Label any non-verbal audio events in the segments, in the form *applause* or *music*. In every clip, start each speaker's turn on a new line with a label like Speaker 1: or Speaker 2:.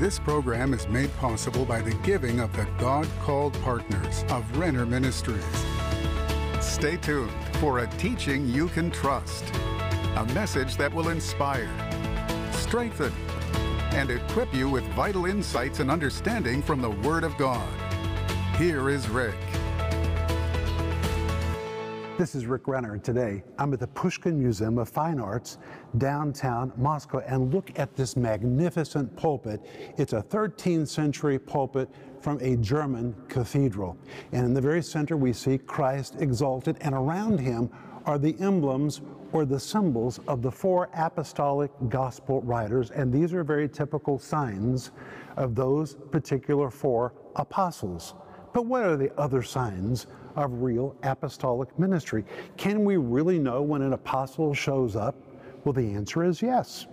Speaker 1: This program is made possible by the giving of the God called partners of Renner Ministries. Stay tuned for a teaching you can trust, a message that will inspire, strengthen, and equip you with vital insights and understanding from the Word of God. Here is Rick.
Speaker 2: This is Rick Renner. Today, I'm at the Pushkin Museum of Fine Arts, downtown Moscow, and look at this magnificent pulpit. It's a 13th century pulpit from a German cathedral. And in the very center, we see Christ exalted, and around him are the emblems or the symbols of the four apostolic gospel writers. And these are very typical signs of those particular four apostles. But what are the other signs of real apostolic ministry? Can we really know when an apostle shows up? Well, the answer is yes.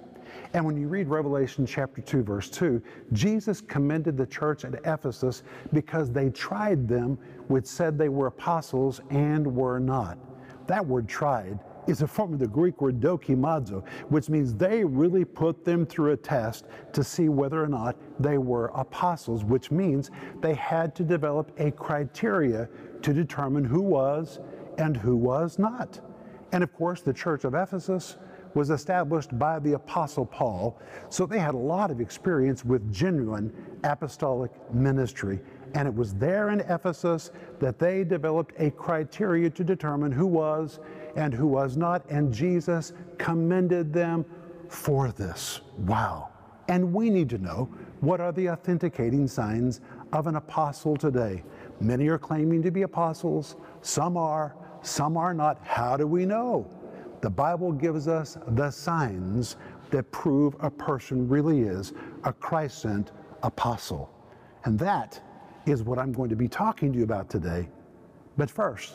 Speaker 2: And when you read Revelation chapter 2, verse 2, Jesus commended the church at Ephesus because they tried them which said they were apostles and were not. That word tried is a form of the Greek word dokimazo, which means they really put them through a test to see whether or not they were apostles, which means they had to develop a criteria to determine who was and who was not. And of course, the church of Ephesus was established by the Apostle Paul, so they had a lot of experience with genuine apostolic ministry. And it was there in Ephesus that they developed a criteria to determine who was and who was not, and Jesus commended them for this. Wow. And we need to know what are the authenticating signs of an apostle today. Many are claiming to be apostles, some are, some are not. How do we know? The Bible gives us the signs that prove a person really is a Christ sent apostle. And that is what I'm going to be talking to you about today. But first,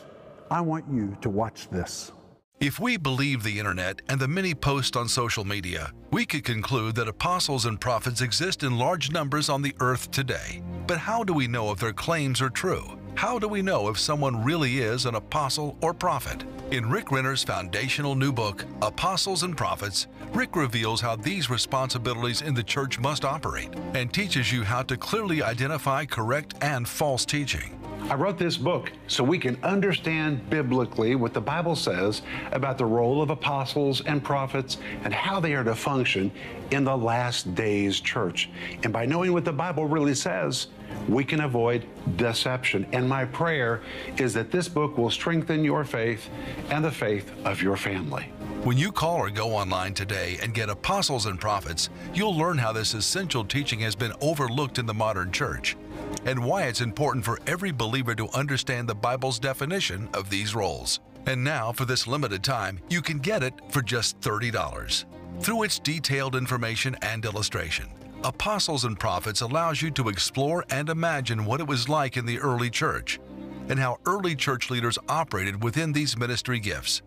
Speaker 2: I want you to watch this.
Speaker 3: If we believe the internet and the many posts on social media, we could conclude that apostles and prophets exist in large numbers on the earth today. But how do we know if their claims are true? How do we know if someone really is an apostle or prophet? In Rick Renner's foundational new book, Apostles and Prophets, Rick reveals how these responsibilities in the church must operate and teaches you how to clearly identify correct and false teaching.
Speaker 4: I wrote this book so we can understand biblically what the Bible says about the role of apostles and prophets and how they are to function in the last days church. And by knowing what the Bible really says, we can avoid deception. And my prayer is that this book will strengthen your faith and the faith of your family.
Speaker 3: When you call or go online today and get Apostles and Prophets, you'll learn how this essential teaching has been overlooked in the modern church and why it's important for every believer to understand the Bible's definition of these roles. And now, for this limited time, you can get it for just $30. Through its detailed information and illustration, Apostles and Prophets allows you to explore and imagine what it was like in the early church and how early church leaders operated within these ministry gifts,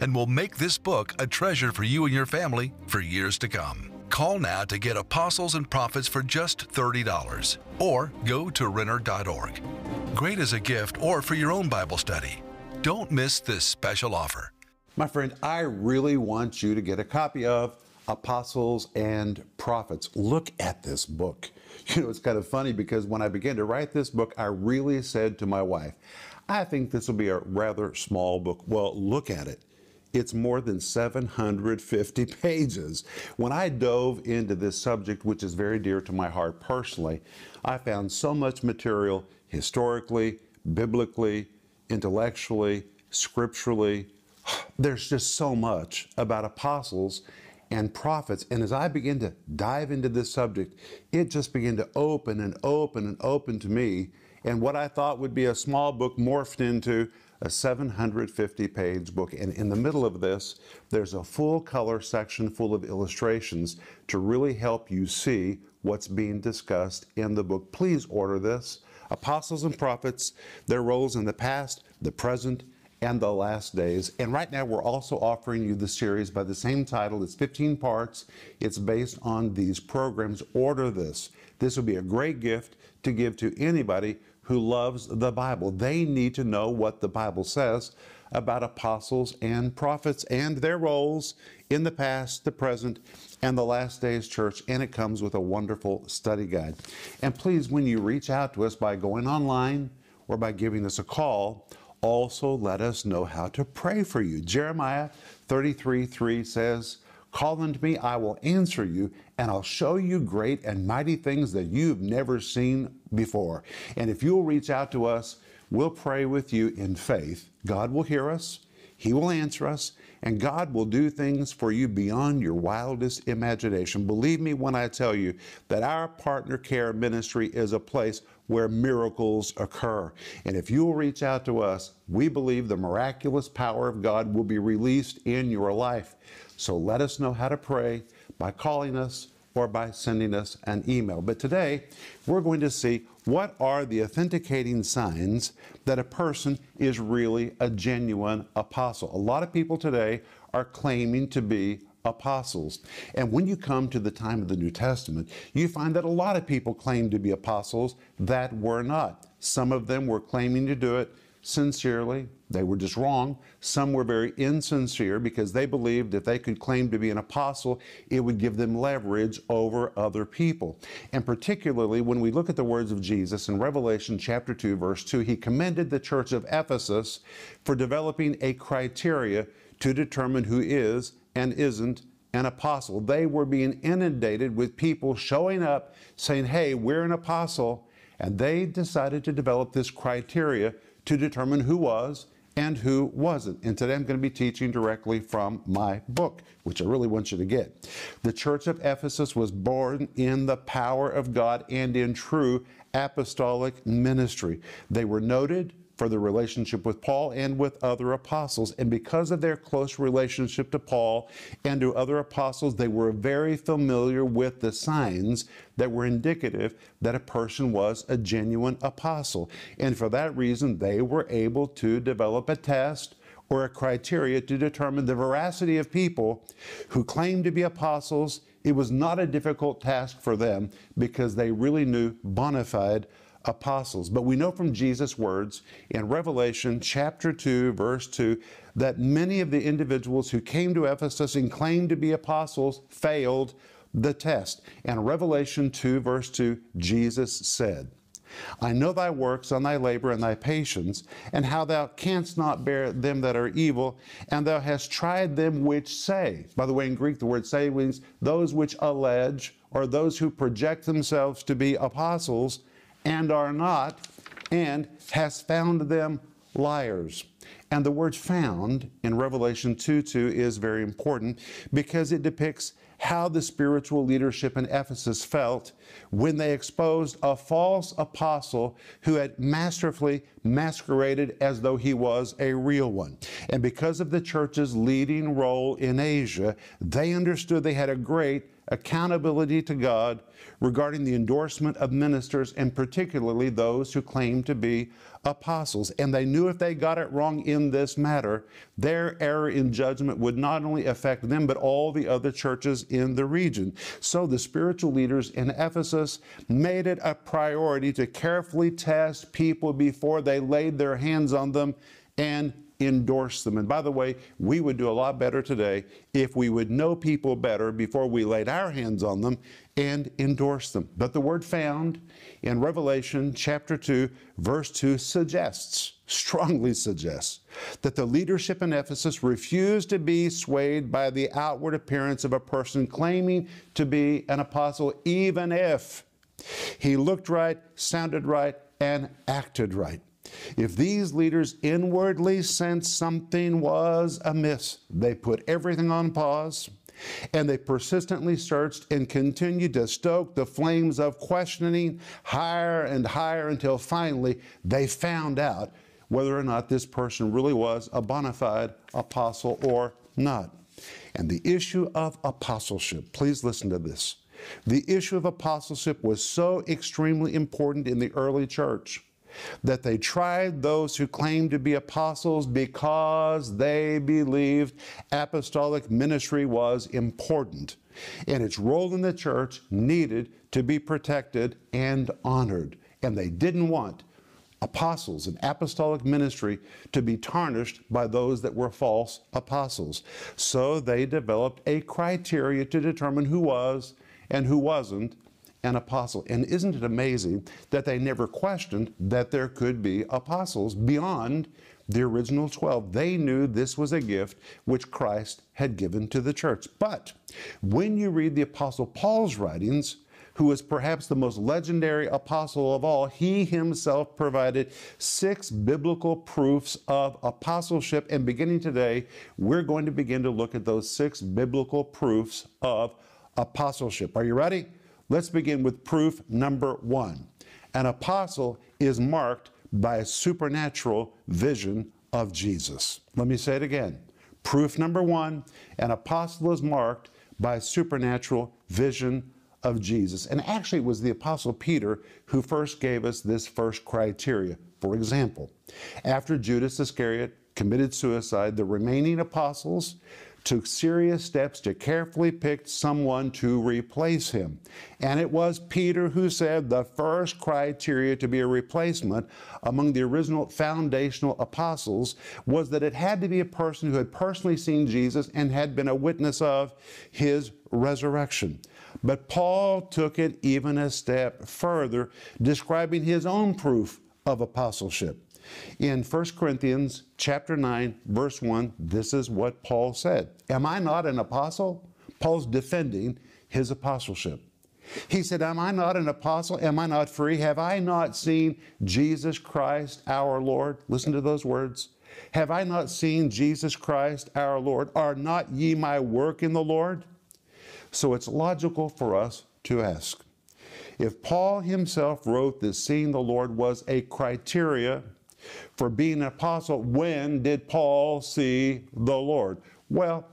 Speaker 3: and will make this book a treasure for you and your family for years to come. Call now to get Apostles and Prophets for just $30 or go to Renner.org. Great as a gift or for your own Bible study. Don't miss this special offer.
Speaker 4: My friend, I really want you to get a copy of Apostles and Prophets. Look at this book. *laughs* You know, it's kind of funny because when I began to write this book, I really said to my wife, I think this will be a rather small book. Well, look at it. It's more than 750 *laughs* pages. When I dove into this subject, which is very dear to my heart personally, I found so much material historically, biblically, intellectually, scripturally. *sighs* There's just so much about apostles and prophets. And as I begin to dive into this subject, it just began to open and open and open to me. And what I thought would be a small book morphed into a 750 page book. And in the middle of this, there's a full color section full of illustrations to really help you see what's being discussed in the book. Please order this. Apostles and Prophets, their roles in the past, the present, and the last days. And right now, we're also offering you the series by the same title. It's 15 parts. It's based on these programs. Order this. This will be a great gift to give to anybody who loves the Bible. They need to know what the Bible says about apostles and prophets and their roles in the past, the present, and the last days church. And it comes with a wonderful study guide. And please, when you reach out to us by going online or by giving us a call, also let us know how to pray for you. Jeremiah 33 3 says, Call unto me, I will answer you, and I'll show you great and mighty things that you've never seen before. And if you'll reach out to us, we'll pray with you in faith. God will hear us, He will answer us, and God will do things for you beyond your wildest imagination. Believe me when I tell you that our partner care ministry is a place where miracles occur. And if you will reach out to us, we believe the miraculous power of God will be released in your life. So let us know how to pray by calling us or by sending us an email. But today, we're going to see what are the authenticating signs that a person is really a genuine apostle. A lot of people today are claiming to be apostles. And when you come to the time of the New Testament, you find that a lot of people claim to be apostles that were not. Some of them were claiming to do it sincerely. They were just wrong. Some were very insincere because they believed if they could claim to be an apostle, it would give them leverage over other people. And particularly when we look at the words of Jesus in Revelation chapter 2, verse 2, he commended the church of Ephesus for developing a criteria to determine who is and isn't an apostle. They were being inundated with people showing up saying, Hey, we're an apostle. And they decided to develop this criteria to determine who was and who wasn't. And today I'm going to be teaching directly from my book, which I really want you to get. The church of Ephesus was born in the power of God and in true apostolic ministry. They were noted for their relationship with Paul and with other apostles. And because of their close relationship to Paul and to other apostles, they were very familiar with the signs that were indicative that a person was a genuine apostle. And for that reason, they were able to develop a test or a criteria to determine the veracity of people who claimed to be apostles. It was not a difficult task for them because they really knew bona fide apostles. But we know from Jesus' words in Revelation chapter 2, verse 2, that many of the individuals who came to Ephesus and claimed to be apostles failed the test. And Revelation 2, verse 2, Jesus said, I know thy works and thy labor and thy patience, and how thou canst not bear them that are evil, and thou hast tried them which say. By the way, in Greek, the word say means those which allege or those who project themselves to be apostles and are not, and has found them liars. And the word found in Revelation 2 2 is very important because it depicts how the spiritual leadership in Ephesus felt when they exposed a false apostle who had masterfully masqueraded as though he was a real one. And because of the church's leading role in Asia, they understood they had a great accountability to God regarding the endorsement of ministers and particularly those who claim to be apostles. And they knew if they got it wrong in this matter, their error in judgment would not only affect them, but all the other churches in the region. So the spiritual leaders in Ephesus made it a priority to carefully test people before they laid their hands on them and endorse them. And by the way, we would do a lot better today if we would know people better before we laid our hands on them and endorse them. But the word found in Revelation chapter 2, verse 2 suggests, strongly suggests, that the leadership in Ephesus refused to be swayed by the outward appearance of a person claiming to be an apostle, even if he looked right, sounded right, and acted right. If these leaders inwardly sensed something was amiss, they put everything on pause and they persistently searched and continued to stoke the flames of questioning higher and higher until finally they found out whether or not this person really was a bona fide apostle or not. And the issue of apostleship, please listen to this. The issue of apostleship was so extremely important in the early church that they tried those who claimed to be apostles because they believed apostolic ministry was important and its role in the church needed to be protected and honored. And they didn't want apostles and apostolic ministry to be tarnished by those that were false apostles. So they developed a criteria to determine who was and who wasn't an apostle. And isn't it amazing that they never questioned that there could be apostles beyond the original 12? They knew this was a gift which Christ had given to the church. But when you read the Apostle Paul's writings, who is perhaps the most legendary apostle of all, he himself provided six biblical proofs of apostleship. And beginning today, we're going to begin to look at those six biblical proofs of apostleship. Are you ready? Let's begin with proof number one. An apostle is marked by a supernatural vision of Jesus. Let me say it again. Proof number one an apostle is marked by a supernatural vision of Jesus. And actually, it was the Apostle Peter who first gave us this first criteria. For example, after Judas Iscariot committed suicide, the remaining apostles took serious steps to carefully pick someone to replace him. And it was Peter who said the first criteria to be a replacement among the original foundational apostles was that it had to be a person who had personally seen Jesus and had been a witness of his resurrection. But Paul took it even a step further, describing his own proof of apostleship. In 1 Corinthians chapter 9 verse 1 this is what Paul said. Am I not an apostle? Paul's defending his apostleship. He said am I not an apostle? Am I not free? Have I not seen Jesus Christ our Lord? Listen to those words. Have I not seen Jesus Christ our Lord? Are not ye my work in the Lord? So it's logical for us to ask. If Paul himself wrote that seeing the Lord was a criteria for being an apostle, when did Paul see the Lord? Well,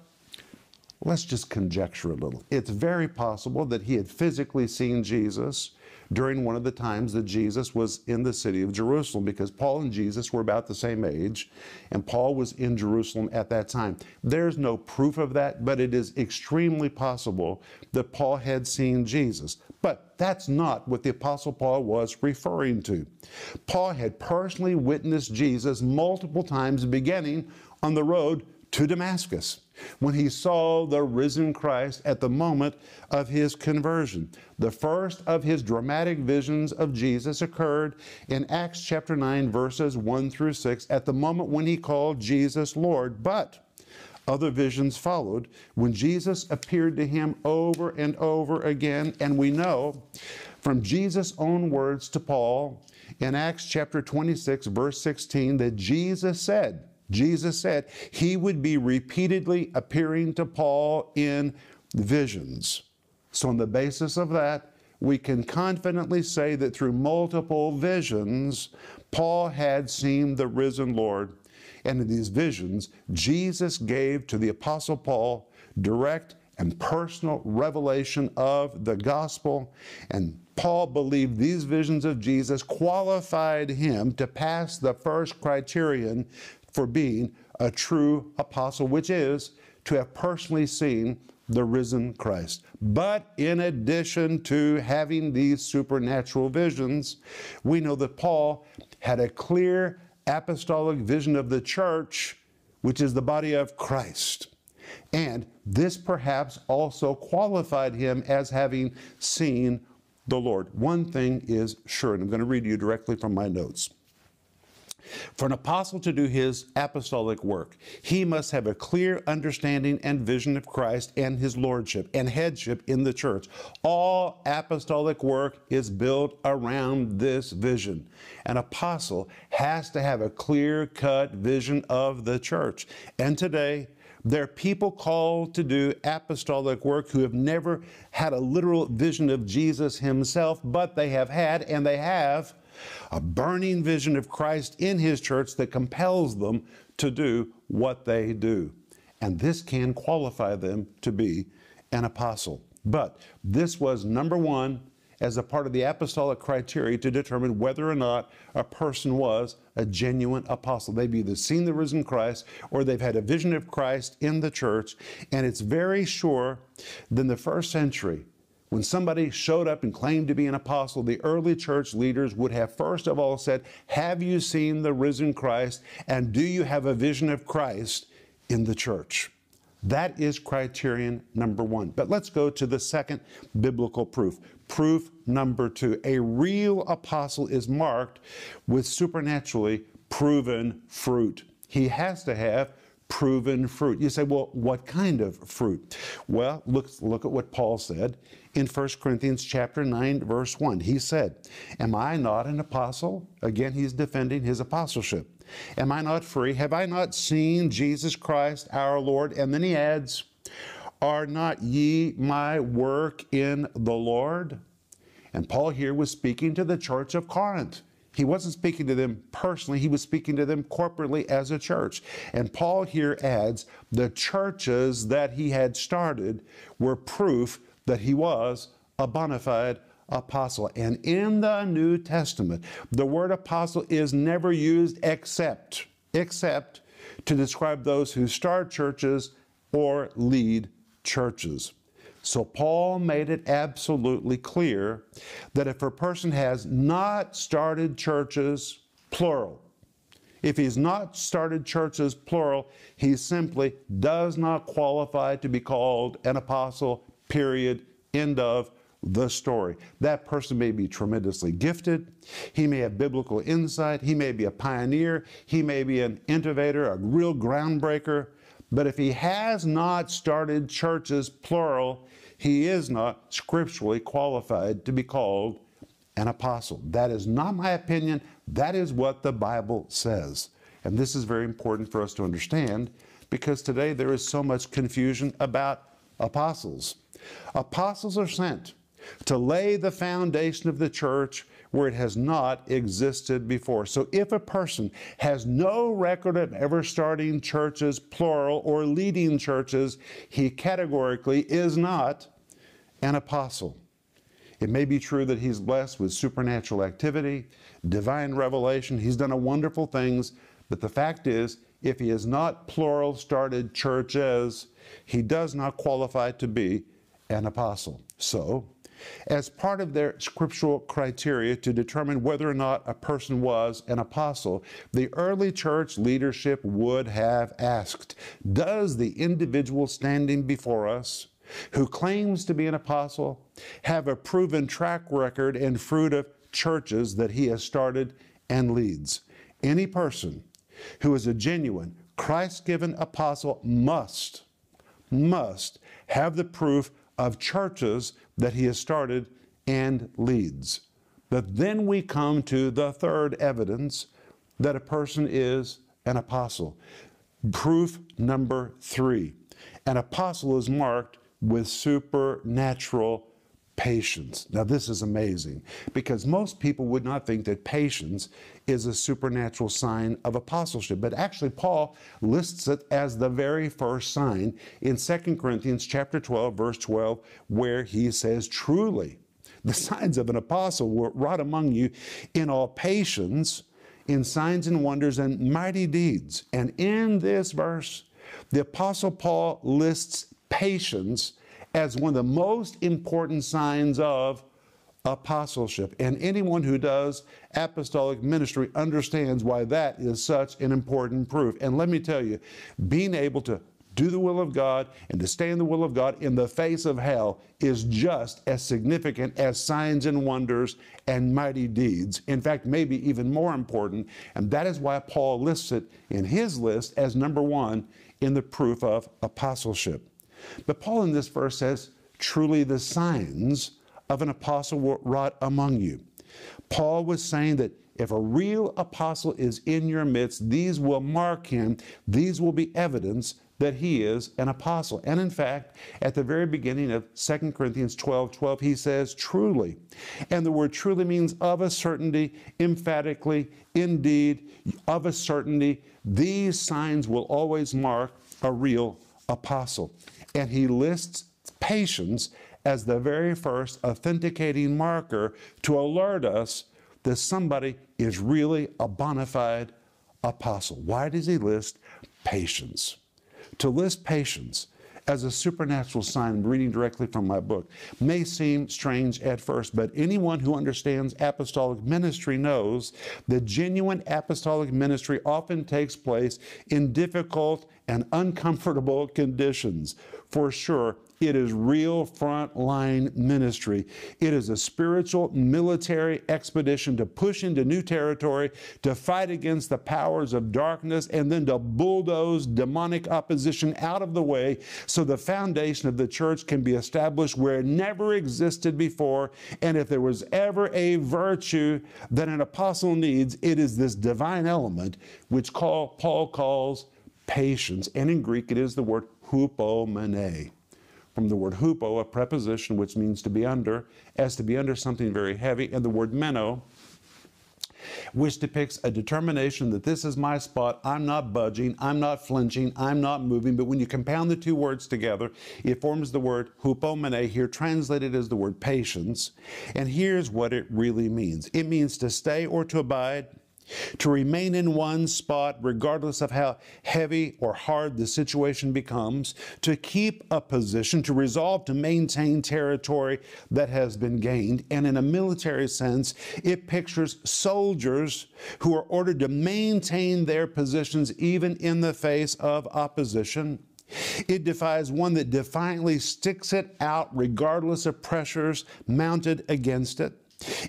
Speaker 4: let's just conjecture a little. It's very possible that he had physically seen Jesus during one of the times that Jesus was in the city of Jerusalem because Paul and Jesus were about the same age and Paul was in Jerusalem at that time. There's no proof of that, but it is extremely possible that Paul had seen Jesus. But that's not what the Apostle Paul was referring to. Paul had personally witnessed Jesus multiple times, beginning on the road to Damascus when he saw the risen Christ at the moment of his conversion. The first of his dramatic visions of Jesus occurred in Acts chapter 9, verses 1 through 6, at the moment when he called Jesus Lord. But other visions followed when Jesus appeared to him over and over again. And we know from Jesus' own words to Paul in Acts chapter 26, verse 16, that Jesus said, Jesus said he would be repeatedly appearing to Paul in visions. So, on the basis of that, we can confidently say that through multiple visions, Paul had seen the risen Lord and in these visions, Jesus gave to the Apostle Paul direct and personal revelation of the gospel. And Paul believed these visions of Jesus qualified him to pass the first criterion for being a true apostle, which is to have personally seen the risen Christ. But in addition to having these supernatural visions, we know that Paul had a clear apostolic vision of the church, which is the body of Christ. And this perhaps also qualified him as having seen the Lord. One thing is sure, and I'm going to read you directly from my notes. For an apostle to do his apostolic work, he must have a clear understanding and vision of Christ and his lordship and headship in the church. All apostolic work is built around this vision. An apostle has to have a clear cut vision of the church. And today, there are people called to do apostolic work who have never had a literal vision of Jesus himself, but they have had, and they have, a burning vision of Christ in His church that compels them to do what they do. And this can qualify them to be an apostle. But this was number one as a part of the apostolic criteria to determine whether or not a person was a genuine apostle. They've either seen the risen Christ or they've had a vision of Christ in the church. And it's very sure that in the first century, when somebody showed up and claimed to be an apostle, the early church leaders would have first of all said, Have you seen the risen Christ? And do you have a vision of Christ in the church? That is criterion number one. But let's go to the second biblical proof. Proof number two a real apostle is marked with supernaturally proven fruit. He has to have proven fruit. You say, well, what kind of fruit? Well, look, look at what Paul said in 1 Corinthians chapter 9, verse 1. He said, Am I not an apostle? Again, he's defending his apostleship. Am I not free? Have I not seen Jesus Christ our Lord? And then he adds, Are not ye my work in the Lord? And Paul here was speaking to the church of Corinth. He wasn't speaking to them personally, he was speaking to them corporately as a church. And Paul here adds the churches that he had started were proof that he was a bona fide apostle. And in the New Testament, the word apostle is never used except, except to describe those who start churches or lead churches. So Paul made it absolutely clear that if a person has not started churches, plural, if he's not started churches, plural, he simply does not qualify to be called an apostle, period, end of the story. That person may be tremendously gifted. He may have biblical insight. He may be a pioneer. He may be an innovator, a real groundbreaker. But if he has not started churches, plural, he is not scripturally qualified to be called an apostle. That is not my opinion. That is what the Bible says. And this is very important for us to understand because today there is so much confusion about apostles. Apostles are sent to lay the foundation of the church where it has not existed before. So if a person has no record of ever starting churches, plural, or leading churches, he categorically is not an apostle. It may be true that he's blessed with supernatural activity, divine revelation, he's done wonderful things, but the fact is, if he has not plural started churches, he does not qualify to be an apostle. So, as part of their scriptural criteria to determine whether or not a person was an apostle, the early church leadership would have asked Does the individual standing before us, who claims to be an apostle, have a proven track record and fruit of churches that he has started and leads? Any person who is a genuine, Christ given apostle must, must have the proof of churches that he has started and leads. But then we come to the third evidence that a person is an apostle. Proof number three an apostle is marked with supernatural patience. Now, this is amazing because most people would not think that patience is a supernatural sign of apostleship, but actually Paul lists it as the very first sign in 2 Corinthians chapter 12 verse 12 where he says truly the signs of an apostle were wrought among you in all patience in signs and wonders and mighty deeds. And in this verse the apostle Paul lists patience as one of the most important signs of apostleship. And anyone who does apostolic ministry understands why that is such an important proof. And let me tell you, being able to do the will of God and to stay in the will of God in the face of hell is just as significant as signs and wonders and mighty deeds. In fact, maybe even more important. And that is why Paul lists it in his list as number one in the proof of apostleship. But Paul in this verse says, truly the signs of an apostle were wrought among you. Paul was saying that if a real apostle is in your midst, these will mark him, these will be evidence that he is an apostle. And in fact, at the very beginning of 2 Corinthians 12 12, he says, truly. And the word truly means of a certainty, emphatically, indeed, of a certainty. These signs will always mark a real apostle and he lists patience as the very first authenticating marker to alert us that somebody is really a bona fide apostle. Why does he list patience? To list patience as a supernatural sign, reading directly from my book, may seem strange at first, but anyone who understands apostolic ministry knows that genuine apostolic ministry often takes place in difficult and uncomfortable conditions. For sure, it is real frontline ministry. It is a spiritual military expedition to push into new territory, to fight against the powers of darkness, and then to bulldoze demonic opposition out of the way so the foundation of the church can be established where it never existed before. And if there was ever a virtue that an apostle needs, it is this divine element which call, Paul calls patience. And in Greek, it is the word hupomene from the word hupo, a preposition which means to be under, as to be under something very heavy, and the word meno, which depicts a determination that this is my spot, I'm not budging, I'm not flinching, I'm not moving. But when you compound the two words together, it forms the word hupomene, here translated as the word patience. And here's what it really means it means to stay or to abide to remain in one spot, regardless of how heavy or hard the situation becomes, to keep a position, to resolve to maintain territory that has been gained. And in a military sense, it pictures soldiers who are ordered to maintain their positions even in the face of opposition. It defies one that defiantly sticks it out regardless of pressures mounted against it.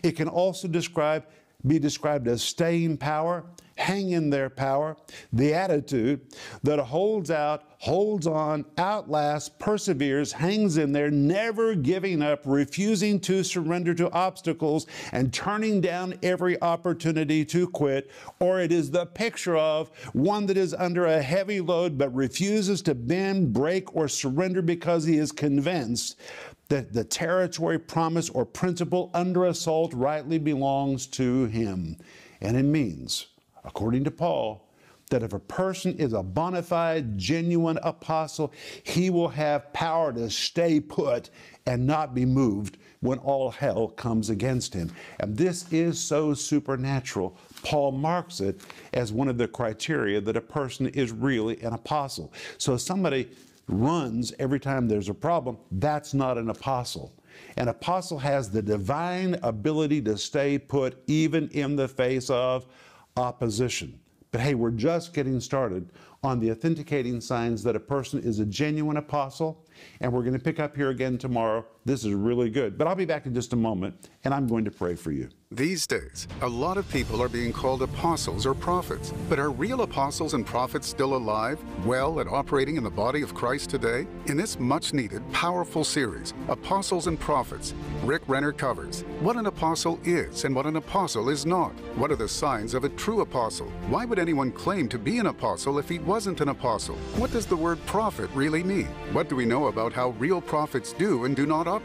Speaker 4: It can also describe be described as staying power, hang in there power, the attitude that holds out, holds on, outlasts, perseveres, hangs in there, never giving up, refusing to surrender to obstacles, and turning down every opportunity to quit. Or it is the picture of one that is under a heavy load but refuses to bend, break, or surrender because he is convinced that the territory, promise, or principle under assault rightly belongs to him. And it means, according to Paul, that if a person is a bona fide, genuine apostle, he will have power to stay put and not be moved when all hell comes against him. And this is so supernatural. Paul marks it as one of the criteria that a person is really an apostle. So somebody runs every time there's a problem, that's not an apostle. An apostle has the divine ability to stay put even in the face of opposition. But hey, we're just getting started on the authenticating signs that a person is a genuine apostle. And we're going to pick up here again tomorrow. This is really good. But I'll be back in just a moment, and I'm going to pray for you.
Speaker 1: These days, a lot of people are being called apostles or prophets. But are real apostles and prophets still alive, well, and operating in the body of Christ today? In this much needed, powerful series, Apostles and Prophets, Rick Renner covers what an apostle is and what an apostle is not. What are the signs of a true apostle? Why would anyone claim to be an apostle if he wasn't an apostle? What does the word prophet really mean? What do we know about how real prophets do and do not operate?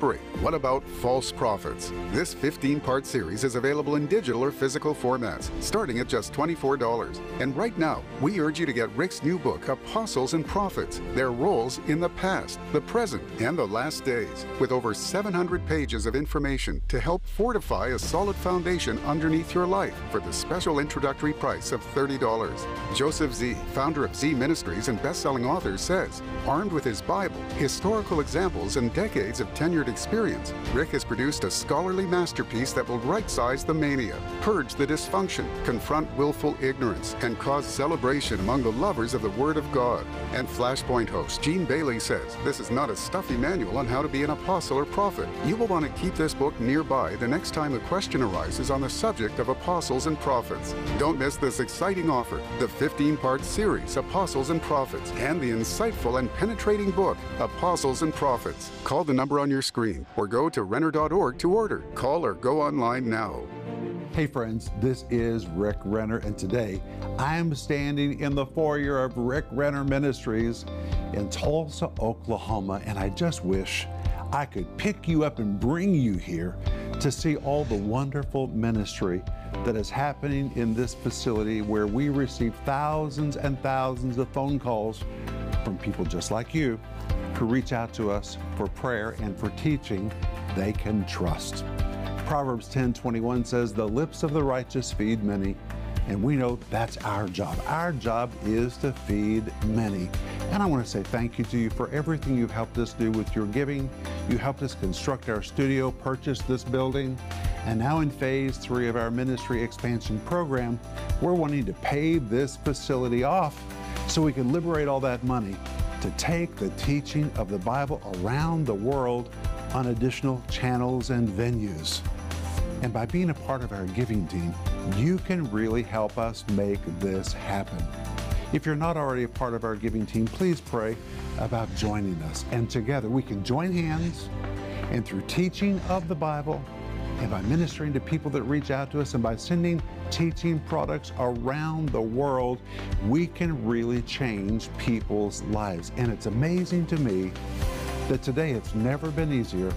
Speaker 1: What about false prophets? This 15 part series is available in digital or physical formats, starting at just $24. And right now, we urge you to get Rick's new book, Apostles and Prophets Their Roles in the Past, the Present, and the Last Days, with over 700 pages of information to help fortify a solid foundation underneath your life for the special introductory price of $30. Joseph Z, founder of Z Ministries and best-selling author, says, armed with his Bible, historical examples, and decades of tenured experience, Rick has produced a scholarly masterpiece that will right-size the mania, purge the dysfunction, confront willful ignorance, and cause celebration among the lovers of the Word of God. And Flashpoint host Gene Bailey says, this is not a stuffy manual on how to be an apostle or prophet. You will want to keep this book nearby the next time a question arises on the subject of apostles and prophets. Don't miss this exciting offer, the 15-part series, Apostles and Prophets, and the insightful and penetrating book, Apostles and Prophets. Call the number on your screen or go to Renner.org to order. Call or go online now.
Speaker 4: Hey friends, this is Rick Renner, and today I am standing in the foyer of Rick Renner Ministries in Tulsa, Oklahoma, and I just wish I could pick you up and bring you here to see all the wonderful ministry that is happening in this facility where we receive thousands and thousands of phone calls from people just like you who reach out to us for prayer and for teaching they can trust. Proverbs 10:21 says, "The lips of the righteous feed many, And we know that's our job. Our job is to feed many. And I want to say thank you to you for everything you've helped us do with your giving. You helped us construct our studio, purchase this building. And now in phase three of our ministry expansion program, we're wanting to pave this facility off so we can liberate all that money to take the teaching of the Bible around the world on additional channels and venues. And by being a part of our giving team, you can really help us make this happen. If you're not already a part of our giving team, please pray about joining us. And together we can join hands and through teaching of the Bible and by ministering to people that reach out to us and by sending teaching products around the world, we can really change people's lives. And it's amazing to me that today it's never been easier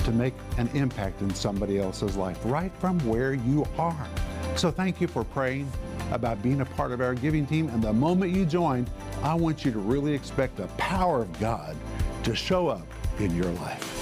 Speaker 4: to make an impact in somebody else's life right from where you are. So thank you for praying about being a part of our giving team. And the moment you join, I want you to really expect the power of God to show up in your life.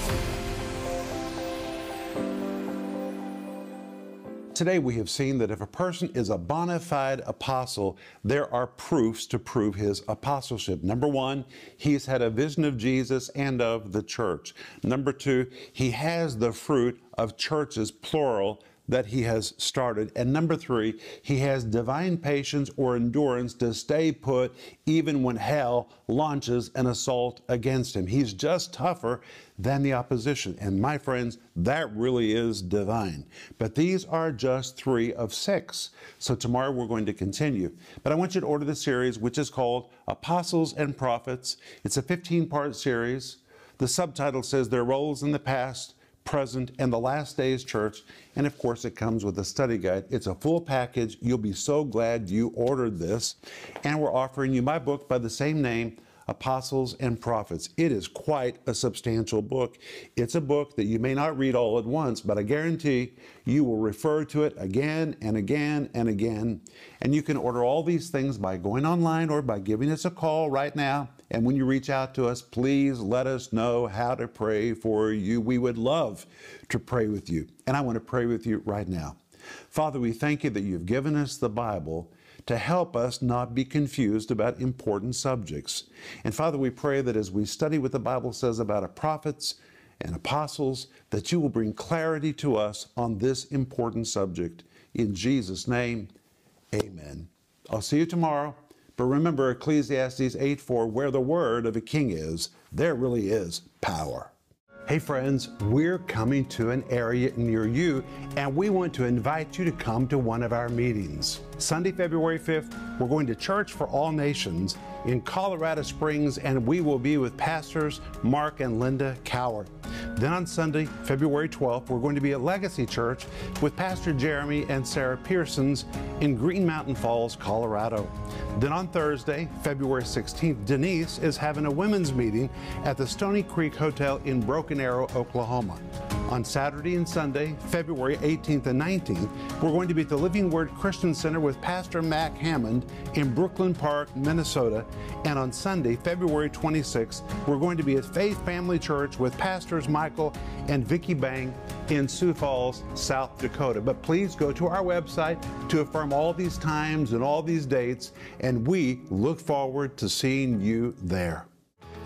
Speaker 4: Today, we have seen that if a person is a bona fide apostle, there are proofs to prove his apostleship. Number one, he's had a vision of Jesus and of the church. Number two, he has the fruit of churches, plural, that he has started. And number three, he has divine patience or endurance to stay put even when hell launches an assault against him. He's just tougher than the opposition. And my friends, that really is divine. But these are just three of six. So tomorrow we're going to continue. But I want you to order the series, which is called Apostles and Prophets. It's a 15 part series. The subtitle says Their Roles in the Past present, and the last days church. And of course, it comes with a study guide. It's a full package. You'll be so glad you ordered this. And we're offering you my book by the same name. Apostles and Prophets. It is quite a substantial book. It's a book that you may not read all at once, but I guarantee you will refer to it again and again and again. And you can order all these things by going online or by giving us a call right now. And when you reach out to us, please let us know how to pray for you. We would love to pray with you. And I want to pray with you right now. Father, we thank you that you've given us the Bible to help us not be confused about important subjects. And Father, we pray that as we study what the Bible says about prophets and apostles, that you will bring clarity to us on this important subject. In Jesus' name, amen. I'll see you tomorrow. But remember Ecclesiastes 8 4, where the word of a king is, there really is power. Hey friends, we're coming to an area near you and we want to invite you to come to one of our meetings. Sunday, February 5th, we're going to Church for All Nations in Colorado Springs and we will be with pastors Mark and Linda Cowart. Then on Sunday, February 12th, we're going to be at Legacy Church with Pastor Jeremy and Sarah Pearsons in Green Mountain Falls, Colorado. Then on Thursday, February 16th, Denise is having a women's meeting at the Stony Creek Hotel in Broken Arrow, Oklahoma. On Saturday and Sunday, February 18th and 19th, we're going to be at the Living Word Christian Center with Pastor Mac Hammond in Brooklyn Park, Minnesota. And on Sunday, February 26th, we're going to be at Faith Family Church with Pastors Michael and Vicki Bang in Sioux Falls, South Dakota. But please go to our website to affirm all these times and all these dates, and we look forward to seeing you there.